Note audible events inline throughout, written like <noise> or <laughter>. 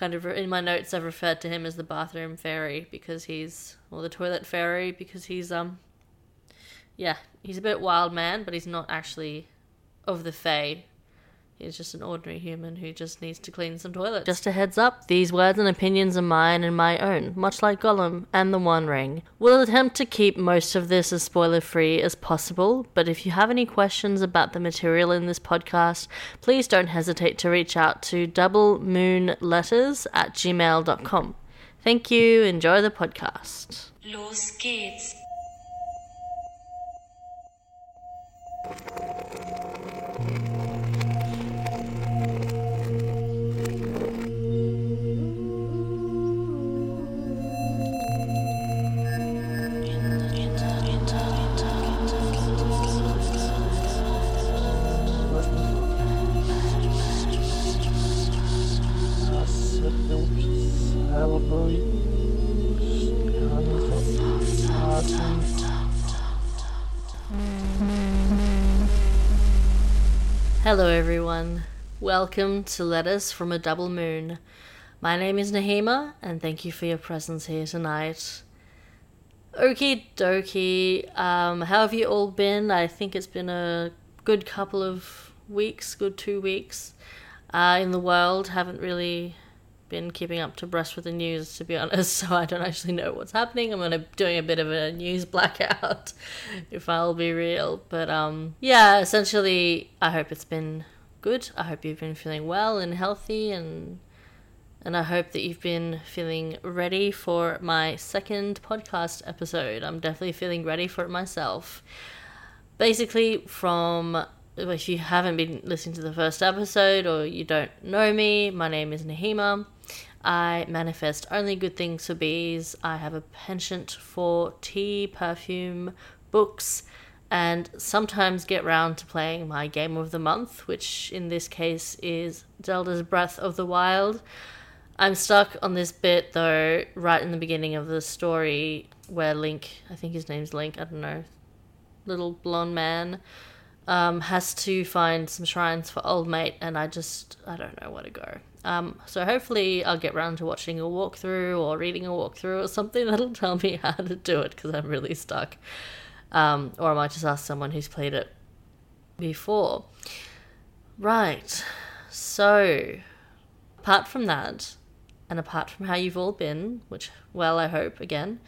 kind of in my notes I've referred to him as the bathroom fairy because he's or the toilet fairy because he's um yeah, he's a bit wild man, but he's not actually of the Fae. He's just an ordinary human who just needs to clean some toilets. Just a heads up, these words and opinions are mine and my own, much like Gollum and the One Ring. We'll attempt to keep most of this as spoiler free as possible, but if you have any questions about the material in this podcast, please don't hesitate to reach out to doublemoonletters at gmail.com. Thank you, enjoy the podcast. Los geht's. Hello, everyone. Welcome to Letters from a Double Moon. My name is Nahima, and thank you for your presence here tonight. Okie dokie. Um, how have you all been? I think it's been a good couple of weeks, good two weeks uh, in the world. Haven't really been keeping up to breast with the news, to be <laughs> honest, so I don't actually know what's happening. I'm gonna doing a bit of a news <laughs> blackout, if I'll be real. But um, yeah, essentially, I hope it's been good. I hope you've been feeling well and healthy, and and I hope that you've been feeling ready for my second podcast episode. I'm definitely feeling ready for it myself. Basically, from if you haven't been listening to the first episode or you don't know me, my name is Nahima. I manifest only good things for bees. I have a penchant for tea, perfume, books, and sometimes get round to playing my game of the month, which in this case is Zelda's Breath of the Wild. I'm stuck on this bit though, right in the beginning of the story where Link, I think his name's Link, I don't know, little blonde man, um, has to find some shrines for Old Mate, and I just, I don't know where to go. Um, so hopefully I'll get round to watching a walkthrough or reading a walkthrough or something <laughs> that'll tell me how to do it because I'm really stuck. Um, or I might just ask someone who's played it before. Right. So, apart from that, and apart from how you've all been, which, well, I hope again,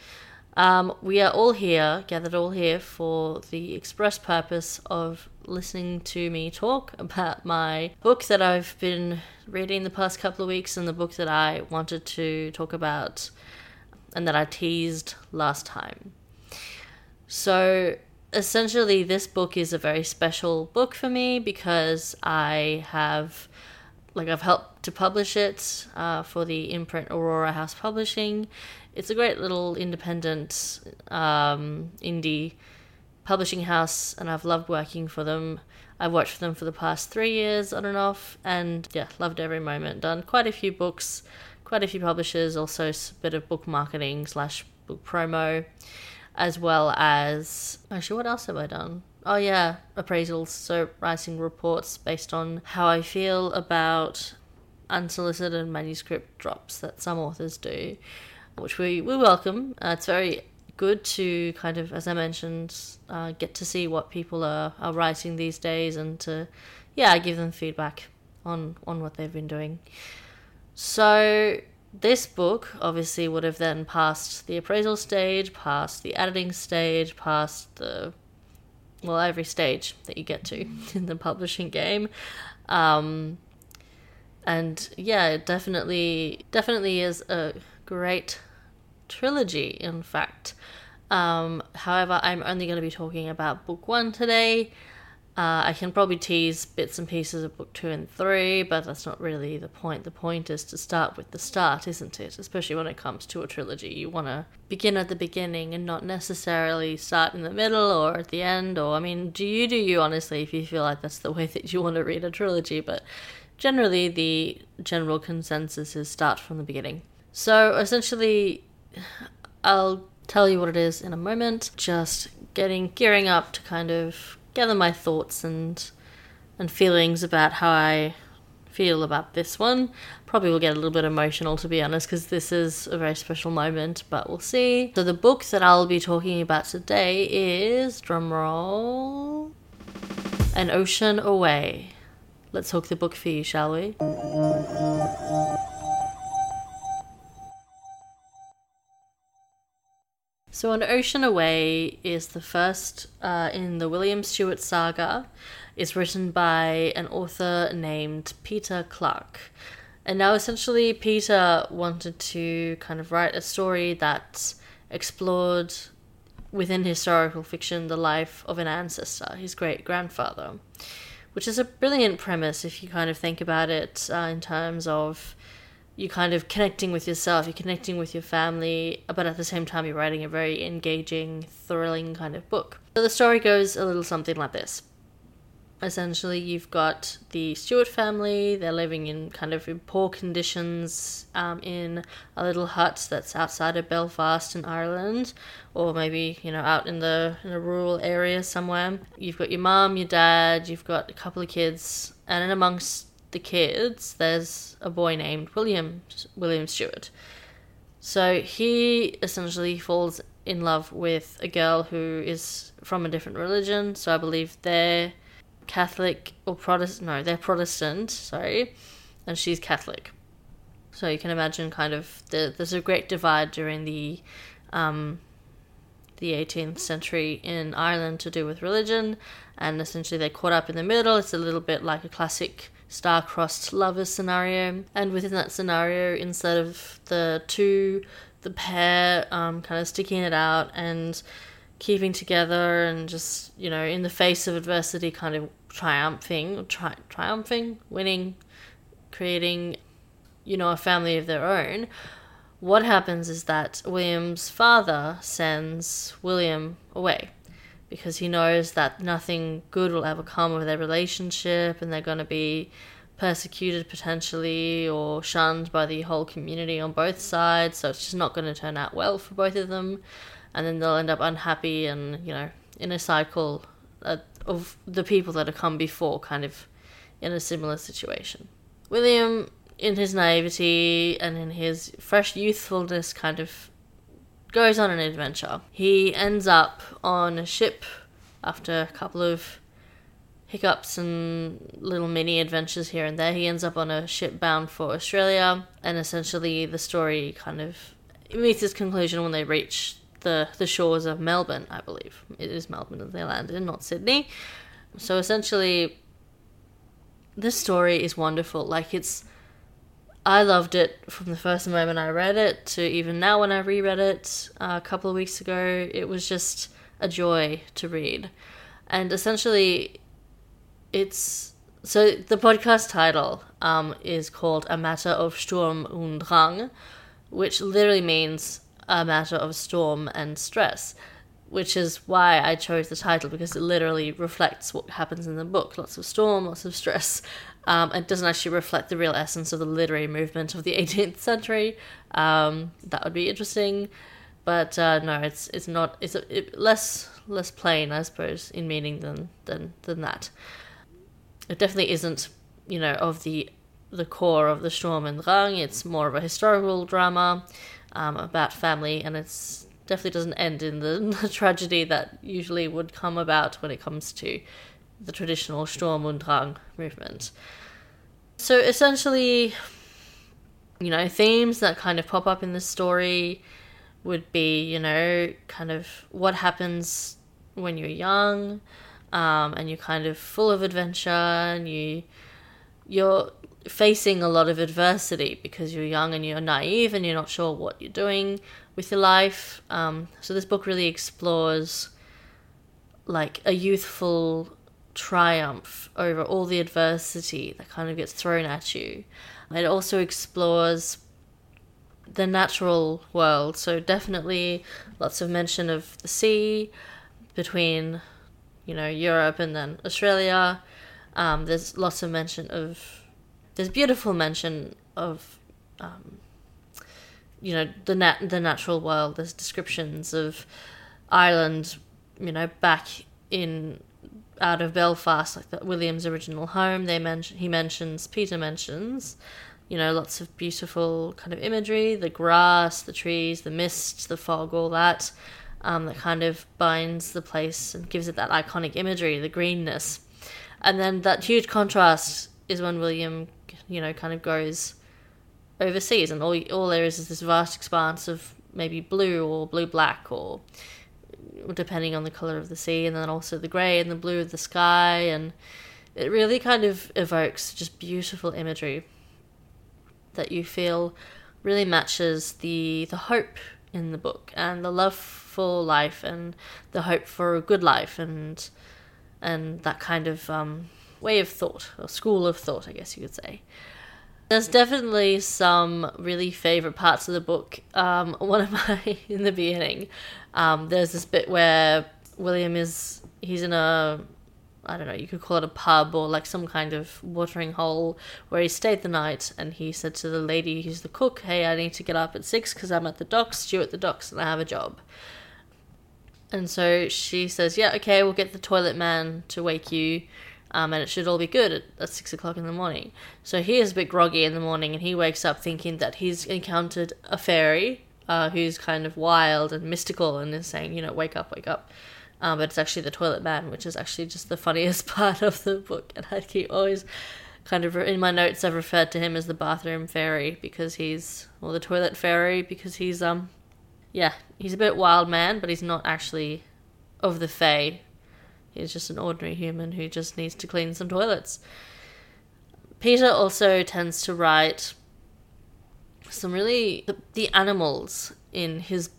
um, we are all here, gathered all here for the express purpose of listening to me talk about my book that I've been reading the past couple of weeks and the book that I wanted to talk about and that I teased last time. So, essentially, this book is a very special book for me because I have, like, I've helped to publish it uh, for the imprint Aurora House Publishing. It's a great little independent um, indie publishing house, and I've loved working for them. I've worked for them for the past three years on and off, and yeah, loved every moment. Done quite a few books, quite a few publishers, also a bit of book marketing slash book promo, as well as actually, what else have I done? Oh yeah, appraisals. So writing reports based on how I feel about unsolicited manuscript drops that some authors do, which we, we welcome. Uh, it's very good to kind of, as I mentioned, uh, get to see what people are, are writing these days and to, yeah, give them feedback on, on what they've been doing. So, this book obviously would have then passed the appraisal stage, passed the editing stage, passed the, well, every stage that you get to <laughs> in the publishing game. Um, and yeah, it definitely, definitely is a great trilogy, in fact. Um, however, I'm only going to be talking about book one today. Uh, I can probably tease bits and pieces of book two and three, but that's not really the point. The point is to start with the start, isn't it? Especially when it comes to a trilogy. You want to begin at the beginning and not necessarily start in the middle or at the end. Or, I mean, do you, do you honestly, if you feel like that's the way that you want to read a trilogy? But generally, the general consensus is start from the beginning. So, essentially, I'll tell you what it is in a moment. Just getting gearing up to kind of gather my thoughts and and feelings about how I feel about this one. Probably will get a little bit emotional to be honest, because this is a very special moment, but we'll see. So, the book that I'll be talking about today is drumroll An Ocean Away. Let's hook the book for you, shall we? So, An Ocean Away is the first uh, in the William Stewart saga. It's written by an author named Peter Clarke. And now, essentially, Peter wanted to kind of write a story that explored within historical fiction the life of an ancestor, his great grandfather, which is a brilliant premise if you kind of think about it uh, in terms of you kind of connecting with yourself, you're connecting with your family, but at the same time, you're writing a very engaging, thrilling kind of book. So the story goes a little something like this essentially you've got the Stewart family. They're living in kind of poor conditions um, in a little hut that's outside of Belfast in Ireland, or maybe you know out in the in a rural area somewhere. You've got your mum, your dad. You've got a couple of kids, and in amongst the kids, there's a boy named William William Stewart. So he essentially falls in love with a girl who is from a different religion. So I believe they're Catholic or Protestant. No, they're Protestant. Sorry, and she's Catholic. So you can imagine, kind of, the, there's a great divide during the um, the 18th century in Ireland to do with religion, and essentially they're caught up in the middle. It's a little bit like a classic star-crossed lovers scenario, and within that scenario, instead of the two, the pair um, kind of sticking it out and keeping together and just you know in the face of adversity kind of triumphing tri- triumphing winning creating you know a family of their own what happens is that william's father sends william away because he knows that nothing good will ever come of their relationship and they're going to be persecuted potentially or shunned by the whole community on both sides so it's just not going to turn out well for both of them. And then they'll end up unhappy and you know in a cycle of the people that have come before kind of in a similar situation. William in his naivety and in his fresh youthfulness kind of goes on an adventure he ends up on a ship after a couple of hiccups and little mini adventures here and there he ends up on a ship bound for australia and essentially the story kind of meets its conclusion when they reach the, the shores of Melbourne, I believe. It is Melbourne that they landed in, not Sydney. So essentially, this story is wonderful. Like, it's. I loved it from the first moment I read it to even now when I reread it uh, a couple of weeks ago. It was just a joy to read. And essentially, it's. So the podcast title um, is called A Matter of Sturm und Drang, which literally means a matter of storm and stress, which is why I chose the title because it literally reflects what happens in the book. Lots of storm, lots of stress. Um, it doesn't actually reflect the real essence of the literary movement of the <laughs> 18th century. Um, that would be interesting, but uh, no, it's it's not. It's a, it, less less plain, I suppose, in meaning than than than that. It definitely isn't, you know, of the the core of the Sturm und Drang. It's more of a historical drama um, about family, and it's definitely doesn't end in the, <laughs> the, tragedy that usually would come about when it comes to the traditional Sturm und Drang movement. So essentially, you know, themes that kind of pop up in the story would be, you know, kind of what happens when you're young, um, and you're kind of full of adventure, and you you're facing a lot of adversity because you're young and you're naive and you're not sure what you're doing with your life. Um, so this book really explores like a youthful triumph over all the adversity that kind of gets thrown at you. It also explores the natural world. So definitely lots of mention of the sea between, you know, Europe and then Australia. Um, there's lots of mention of there's beautiful mention of um, you know the nat- the natural world. There's descriptions of Ireland, you know, back in out of Belfast, like the, William's original home. They mention he mentions Peter mentions, you know, lots of beautiful kind of imagery, the grass, the trees, the mist, the fog, all that, um, that kind of binds the place and gives it that iconic imagery, the greenness, and then that huge contrast is when William, you know, kind of goes overseas, and all all there is is this vast expanse of maybe blue or blue black or depending on the color of the sea, and then also the grey and the blue of the sky, and it really kind of evokes just beautiful imagery that you feel really matches the the hope in the book and the love for life and the hope for a good life and and that kind of um, way of thought or school of thought, I guess you could say. There's definitely some really favorite parts of the book. Um, <laughs> one of my in the beginning, um, there's this bit where William is he's in a I don't know, you could call it a pub or like some kind of watering hole where he stayed the night and he said to the lady who's the cook, Hey, I need to get up at six because I'm at the docks, due at the docks, and I have a job. And so she says, Yeah, okay, we'll get the toilet man to wake you um, and it should all be good at, at six o'clock in the morning. So he is a bit groggy in the morning, and he wakes up thinking that he's encountered a fairy uh, who's kind of wild and mystical, and is saying, you know, wake up, wake up. Um, but it's actually the toilet man, which is actually just the funniest <laughs> part of the book, and I keep always kind of in my notes I've referred to him as the bathroom fairy because he's or the toilet fairy because he's um yeah he's a bit wild man but he's not actually of the fae He's just an ordinary human who just needs to clean some toilets. Peter also tends to write some really the, the animals in his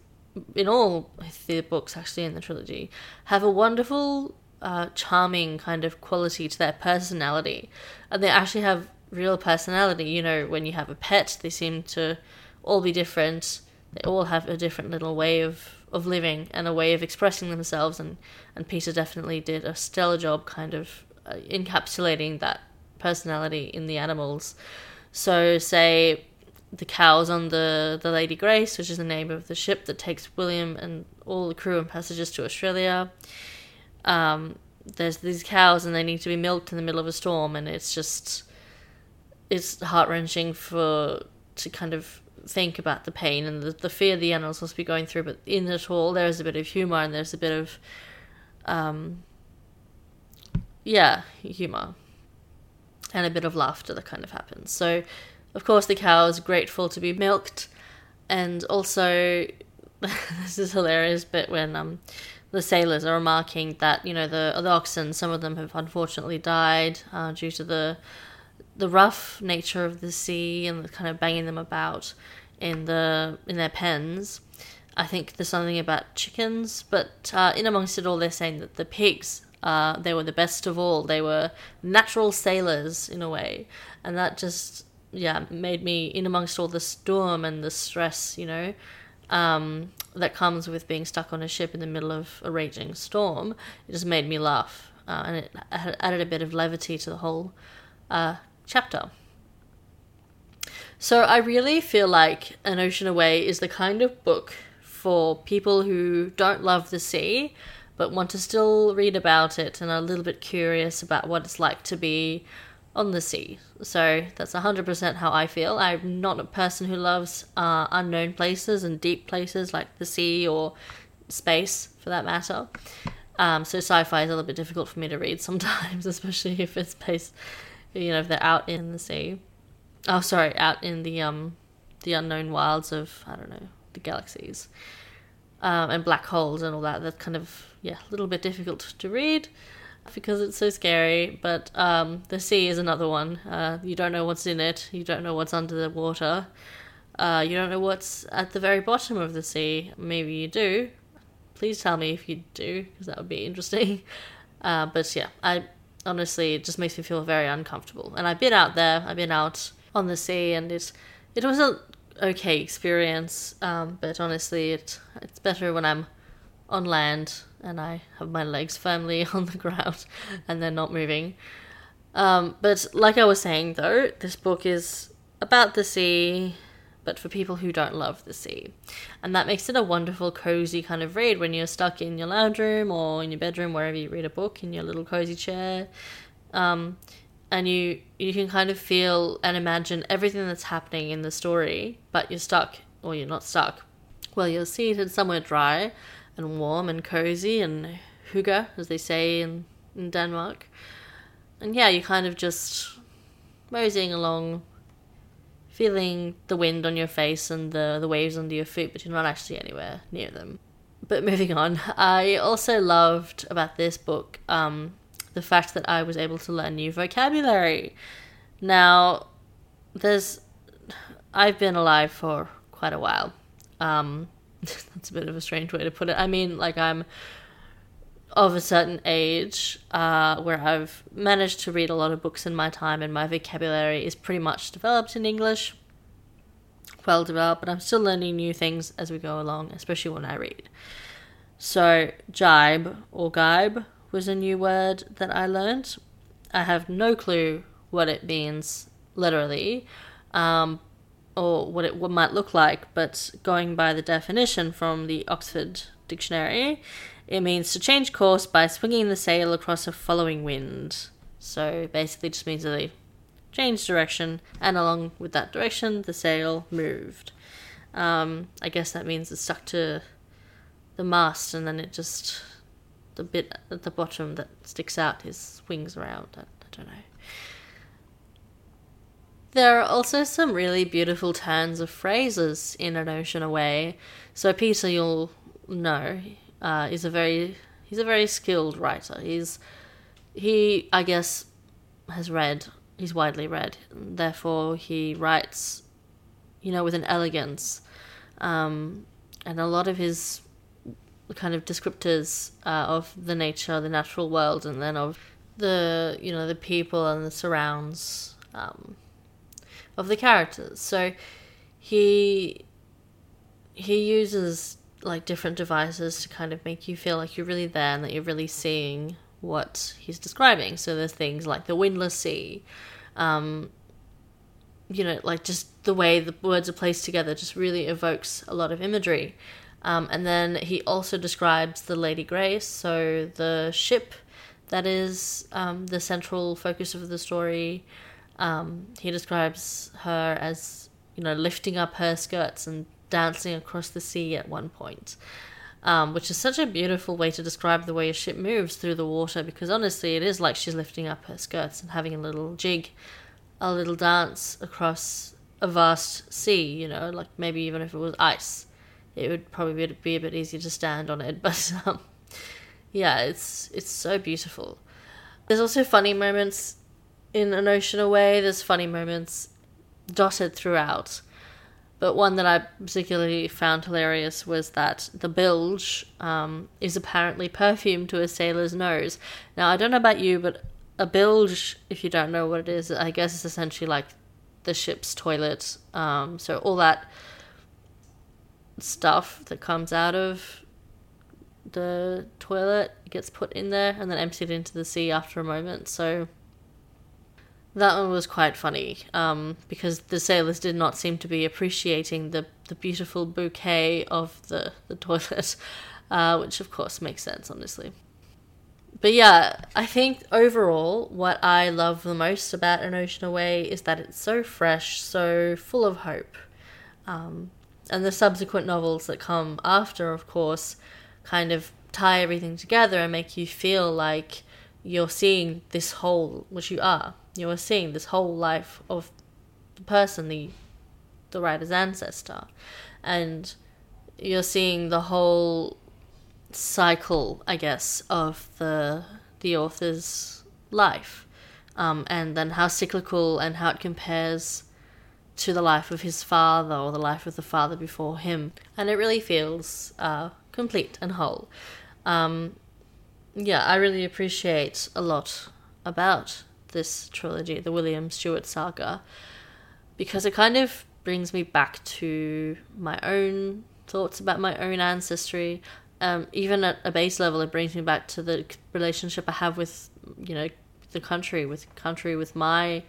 in all the books actually in the trilogy have a wonderful uh, charming kind of quality to their personality and they actually have real personality you know when you have a pet they seem to all be different they all have a different little way of of living and a way of expressing themselves and and Peter definitely did a stellar job kind of uh, encapsulating that personality in the animals. So say the cows on the the Lady Grace which is the name of the ship that takes William and all the crew and passengers to Australia um, there's these cows and they need to be milked in the middle of a storm and it's just it's heart wrenching for to kind of think about the pain and the, the fear the animals must be going through, but in it all, there's a bit of humor and there's a bit of, um, yeah, humor and a bit of laughter that kind of happens. So, of course, the cow is grateful to be milked, and also, <laughs> this is hilarious bit when um, the sailors are remarking that you know the the oxen, some of them have unfortunately died uh, due to the the rough nature of the sea and kind of banging them about in the in their pens. I think there's something about chickens, but uh, in amongst it all, they're saying that the pigs, uh, they were the best of all. They were natural sailors in a way, and that just yeah made me in amongst all the storm and the stress, you know, um, that comes with being stuck on a ship in the middle of a raging storm. It just made me laugh, uh, and it added a bit of levity to the whole uh, chapter. So I really feel like An Ocean Away is the kind of book for people who don't love the sea but want to still read about it and are a little bit curious about what it's like to be on the sea. So that's 100% how I feel. I'm not a person who loves uh, unknown places and deep places like the sea or space for that matter. Um, so sci fi is a little bit difficult for me to read <laughs> sometimes, especially if it's based you know, if they're out in the sea. Oh, sorry, out in the um, the unknown wilds of I don't know the galaxies, um, and black holes and all that. That's kind of yeah, a little bit difficult to read because it's so scary. But um, the sea is another one. Uh, you don't know what's in it. You don't know what's under the water. Uh, you don't know what's at the very bottom of the sea. Maybe you do. Please tell me if you do, because that would be interesting. <laughs> Uh, but yeah, I honestly, it just makes me feel very uncomfortable. And I've been out there, I've been out on the sea, and it's it was a okay experience. Um, but honestly, it it's better when I'm on land and I have my legs firmly <laughs> on the ground and they're not moving. Um, but like I was saying, though, this book is about the sea, but for people who don't love the sea. And that makes it a wonderful, cozy kind of read when you're stuck in your lounge room or in your bedroom, wherever you read a book, in your little cozy chair. Um, and you you can kind of feel and imagine everything that's happening in the story, but you're stuck, or you're not stuck. Well, you're seated somewhere dry and warm and cozy and hygge, as they say in, in Denmark. And yeah, you're kind of just moseying along, feeling the wind on your face and the, the waves under your feet, but you're not actually anywhere near them. But <laughs> moving on, I also loved about this book um, the fact that I was able to learn new vocabulary. Now, there's. I've been alive for quite a while. Um, <laughs> that's a bit of a strange way to put it. I mean, like, I'm of a certain age uh, where I've managed to read a lot of books in my time, and my vocabulary is pretty much developed in English. Well developed, but I'm still learning new things as we go along, especially when I read. So, jibe or gibe was a new word that I learned. I have no clue what it means literally, um, or what it might look like, but going by the definition from the Oxford Dictionary, it means to change course by swinging the sail across a following wind. So basically, just means that they changed direction, and along with that direction, the sail moved. Um, I guess that means it stuck to the mast, and then it just the bit at the bottom that sticks out his wings around. I, I don't know. There are also some really beautiful turns of phrases in An Ocean Away. So Peter, you'll know, uh, is a very he's a very skilled writer. He's he I guess has read he's widely read, therefore he writes, you know, with an elegance, um, and a lot of his kind of descriptors uh, of the nature, the natural world, and then of the you know the people and the surrounds um, of the characters. So he he uses like different devices to kind of make you feel like you're really there and that you're really seeing what he's describing. So there's things like the windless sea, um, you know, like just the way the words are placed together just really evokes a lot of imagery. Um, and then he also describes the Lady Grace, so the ship that is um, the central focus of the story. Um, he describes her as, you know, lifting up her skirts and dancing across the sea at one point. Um, which is such a beautiful way to describe the way a ship moves through the water because honestly, it is like she's lifting up her skirts and having a little jig, a little dance across a vast sea, you know, like maybe even if it was ice it would probably be a bit easier to stand on it. <laughs> But um, yeah, it's it's so beautiful. There's also funny moments in An Ocean Away. There's funny moments dotted throughout. But one that I particularly found hilarious was that the bilge um, is apparently perfume to a sailor's nose. Now, I don't know about you, but a bilge, if you don't know what it is, I guess it's essentially like the ship's toilet. Um, so all that stuff that comes out of the toilet gets put in there and then emptied into the sea after a moment. So that one was quite funny um, because the sailors did not seem to be appreciating the, the beautiful bouquet of the, the toilet, <laughs> uh, which of course makes sense, honestly. But yeah, I think overall, what I love the most about An Ocean Away is that it's so fresh, so full of hope. Um, and the subsequent novels that come after, of course, kind of tie everything together and make you feel like you're seeing this whole, which you are. You're seeing this whole life of the person, the the writer's ancestor, and you're seeing the whole cycle, I guess, of the the author's life, um, and then how cyclical and how it compares to the life of his father or the life of the father before him. And it really feels uh, complete and whole. Um, yeah, I really appreciate a lot about this trilogy, the William Stewart saga, because it kind of brings me back to my own thoughts about my own ancestry. Um, even at a base level, it brings me back to the relationship I have with, you know, the country, with country, with my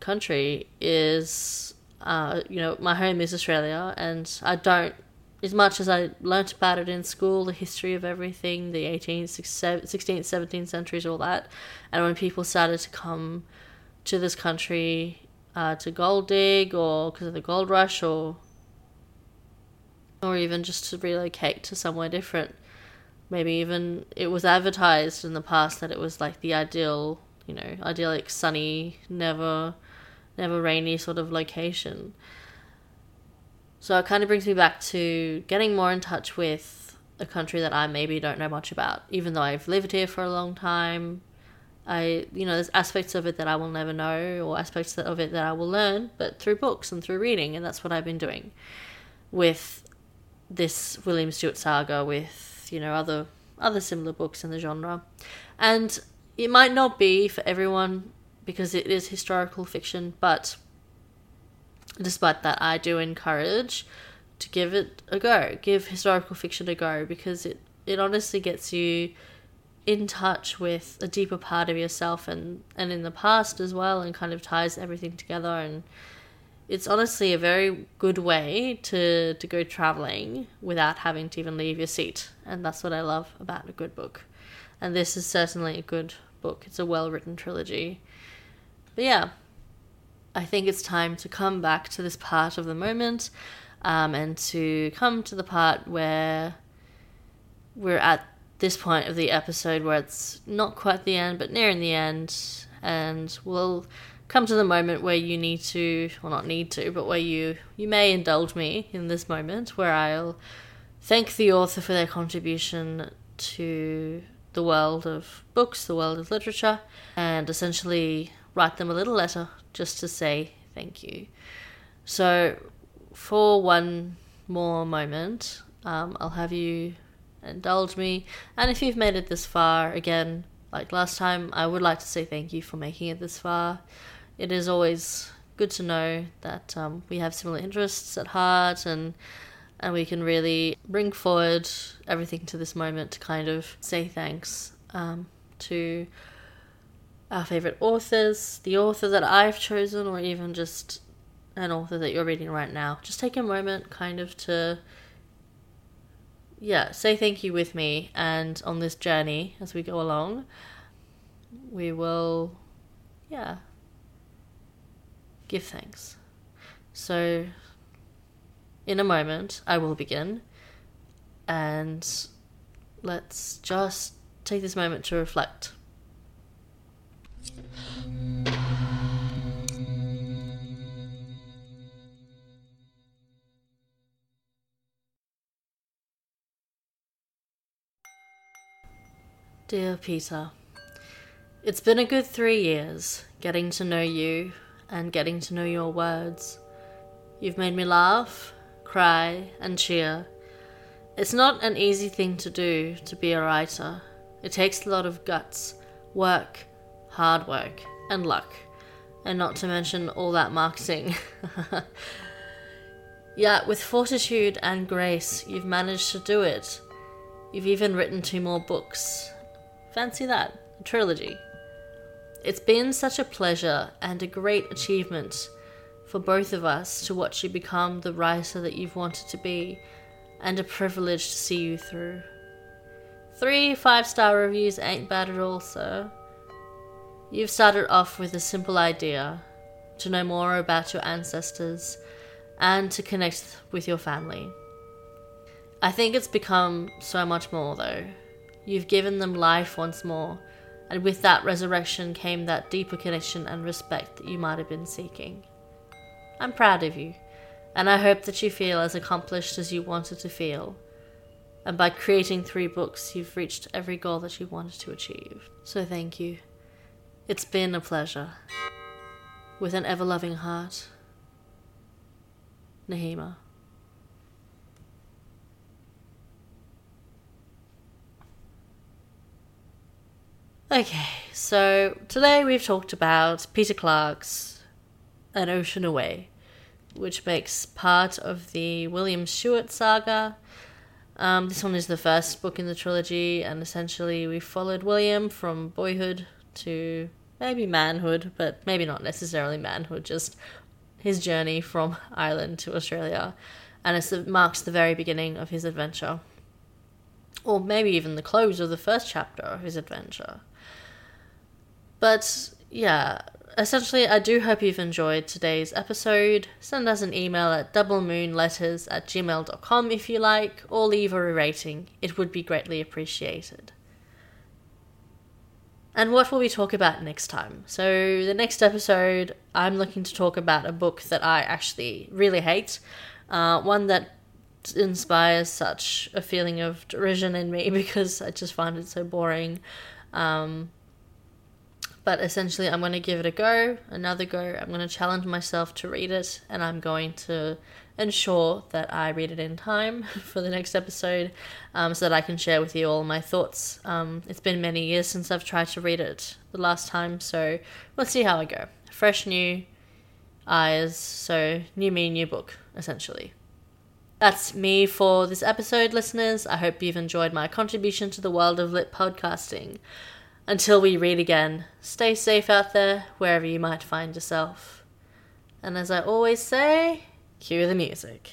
country is Uh, you know, my home is Australia, and I don't, as much as I learnt about it in school, the history of everything, the 18th, 16th, 17th centuries, all that, and when people started to come to this country uh, to gold dig or because of the gold rush or or even just to relocate to somewhere different. Maybe even it was advertised in the past that it was like the ideal, you know, idyllic, sunny, never, never rainy sort of location. So it kind of brings me back to getting more in touch with a country that I maybe don't know much about, even though I've lived here for a long time. I, you know, there's aspects of it that I will never know, or aspects of it that I will learn, but through books and through reading, and that's what I've been doing with this William Stewart saga with you know other other similar books in the genre, and it might not be for everyone because it is historical fiction, but despite that, I do encourage to give it a go, give historical fiction a go because it it honestly gets you in touch with a deeper part of yourself and and in the past as well and kind of ties everything together. And it's honestly a very good way to to go traveling without having to even leave your seat. And that's what i love about a good book. And this is certainly a good book. It's a well written trilogy. But yeah i think it's time to come back to this part of the moment um, and to come to the part where we're at this point of the episode where it's not quite the end but nearing the end and we'll come to the moment where you need to, well, not need to, but where you you may indulge me in this moment where I'll thank the author for their contribution to the world of books, the world of literature, and essentially write them a little letter just to say thank you. So, for one more moment, um, I'll have you indulge me. And if you've made it this far, again, like last time, I would like to say thank you for making it this far it is always good to know that um, we have similar interests at heart and and we can really bring forward everything to this moment to kind of say thanks um, to our favorite authors, the author that I've chosen, or even just an author that you're reading right now. Just take a moment, kind of, to yeah, say thank you with me, and on this journey as we go along, we will, yeah, give thanks. So, in a moment, I will begin, and let's just take this moment to reflect. Dear Peter, it's been a good three years getting to know you and getting to know your words. You've made me laugh, cry, and cheer. It's not an easy thing to do to be a writer. It takes a lot of guts, work, hard work, and luck, and not to mention all that marketing. <laughs> Yet, with fortitude and grace, you've managed to do it. You've even written two more books. Fancy that, a trilogy. It's been such a pleasure and a great achievement for both of us to watch you become the writer that you've wanted to be, and a privilege to see you through. Three five star reviews ain't bad at all, sir. You've started off with a simple idea to know more about your ancestors and to connect with your family. I think it's become so much more, though. You've given them life once more and with that resurrection came that deeper connection and respect that you might have been seeking. I'm proud of you, and I hope that you feel as accomplished as you wanted to feel. And by creating three books, you've reached every goal that you wanted to achieve. So thank you. It's been a pleasure. With an ever loving heart, Nahima. Okay, so today we've talked about Peter Clarke's An Ocean Away, which makes part of the William Stewart saga. Um, this one is the first book in the trilogy, and essentially we followed William from boyhood to maybe manhood, but maybe not necessarily manhood, just his journey from Ireland to Australia, and it marks the very beginning of his adventure. Or maybe even the close of the first chapter of his adventure. But yeah, essentially, I do hope you've enjoyed today's episode. Send us an email at doublemoonletters at gmail.com if you like, or leave a rating. It would be greatly appreciated. And what will we talk about next time? So, the next episode, I'm looking to talk about a book that I actually really hate, uh, one that inspires such a feeling of derision in me <laughs> because I just find it so boring. Um, but essentially, I'm going to give it a go, another go. I'm going to challenge myself to read it, and I'm going to ensure that I read it in time <laughs> for the next episode um, so that I can share with you all my thoughts. Um, it's been many years since I've tried to read it the last time, so let's see how I go. Fresh, new eyes, so new me, new book, essentially. That's me for this episode, listeners. I hope you've enjoyed my contribution to the world of lit podcasting. Until we read again, stay safe out there, wherever you might find yourself. And as I always say, cue the music.